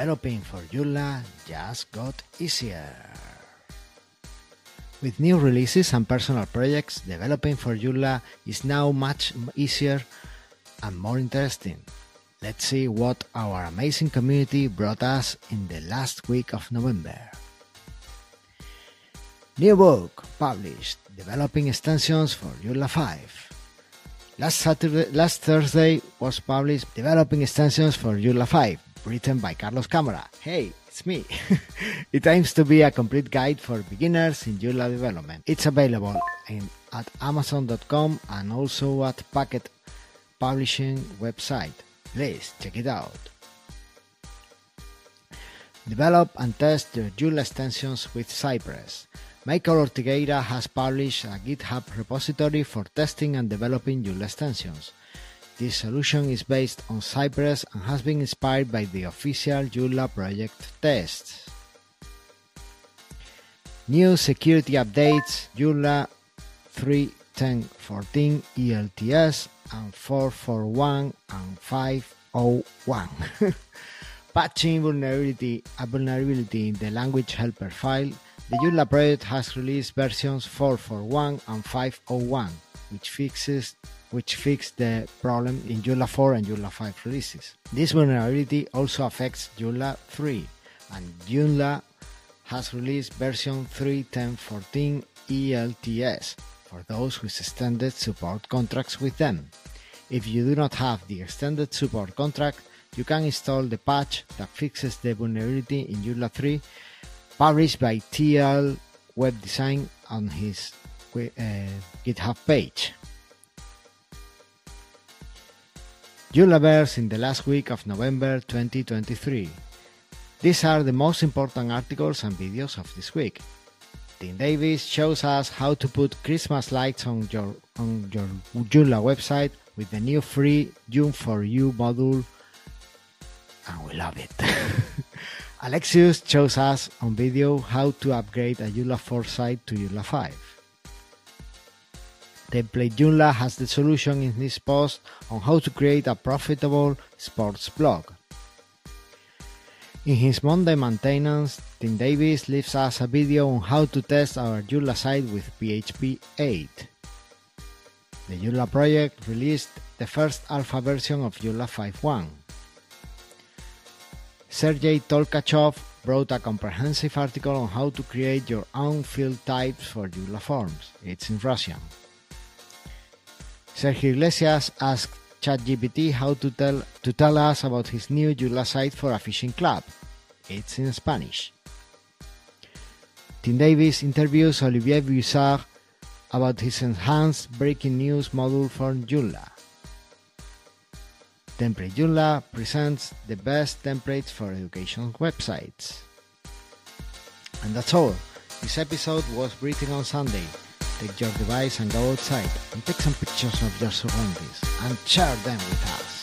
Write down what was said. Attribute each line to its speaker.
Speaker 1: developing for Joomla just got easier. With new releases and personal projects, developing for Joomla is now much easier and more interesting. Let's see what our amazing community brought us in the last week of November. New book published Developing Extensions for Joomla 5. Last Saturday, last Thursday was published Developing Extensions for Joomla 5, written by Carlos Camara. Hey, it's me. it aims to be a complete guide for beginners in Joomla development. It's available in, at Amazon.com and also at Packt Publishing website. Please check it out. Develop and test your Joomla extensions with Cypress. Michael Ortigueira has published a GitHub repository for testing and developing Joomla extensions. This solution is based on Cypress and has been inspired by the official Joomla project tests. New security updates Joomla 3.10.14 ELTS and 441 and 501. Patching vulnerability, a vulnerability in the language helper file the Joomla project has released versions 441 and 501, which fixes which fix the problem in Joomla 4 and Joomla 5 releases. This vulnerability also affects Joomla 3, and Joomla has released version 3.10.14 ELTS for those with extended support contracts with them. If you do not have the extended support contract, you can install the patch that fixes the vulnerability in Joomla 3 published by TL Web Design on his Eh, GitHub page. Joomlaverse in the last week of November 2023. These are the most important articles and videos of this week. Tim Davis shows us how to put Christmas lights on your on your Joomla website with the new free Joom for You module, and we love it. Alexius shows us on video how to upgrade a Joomla 4 site to Joomla 5. Template Joomla has the solution in his post on how to create a profitable sports blog. In his Monday maintenance, Tim Davis leaves us a video on how to test our Joomla site with PHP 8. The Joomla project released the first alpha version of Joomla 5.1. Sergey Tolkachev wrote a comprehensive article on how to create your own field types for Joomla forms. It's in Russian. Sergio Iglesias asked ChatGPT how to tell to tell us about his new Joomla site for a fishing club. It's in Spanish. Tim Davis interviews Olivier Buisard about his enhanced breaking news module for Joomla. Template Joomla presents the best templates for education websites. And that's all. This episode was written on Sunday. Take your device and go outside and take some pictures of your surroundings and share them with us.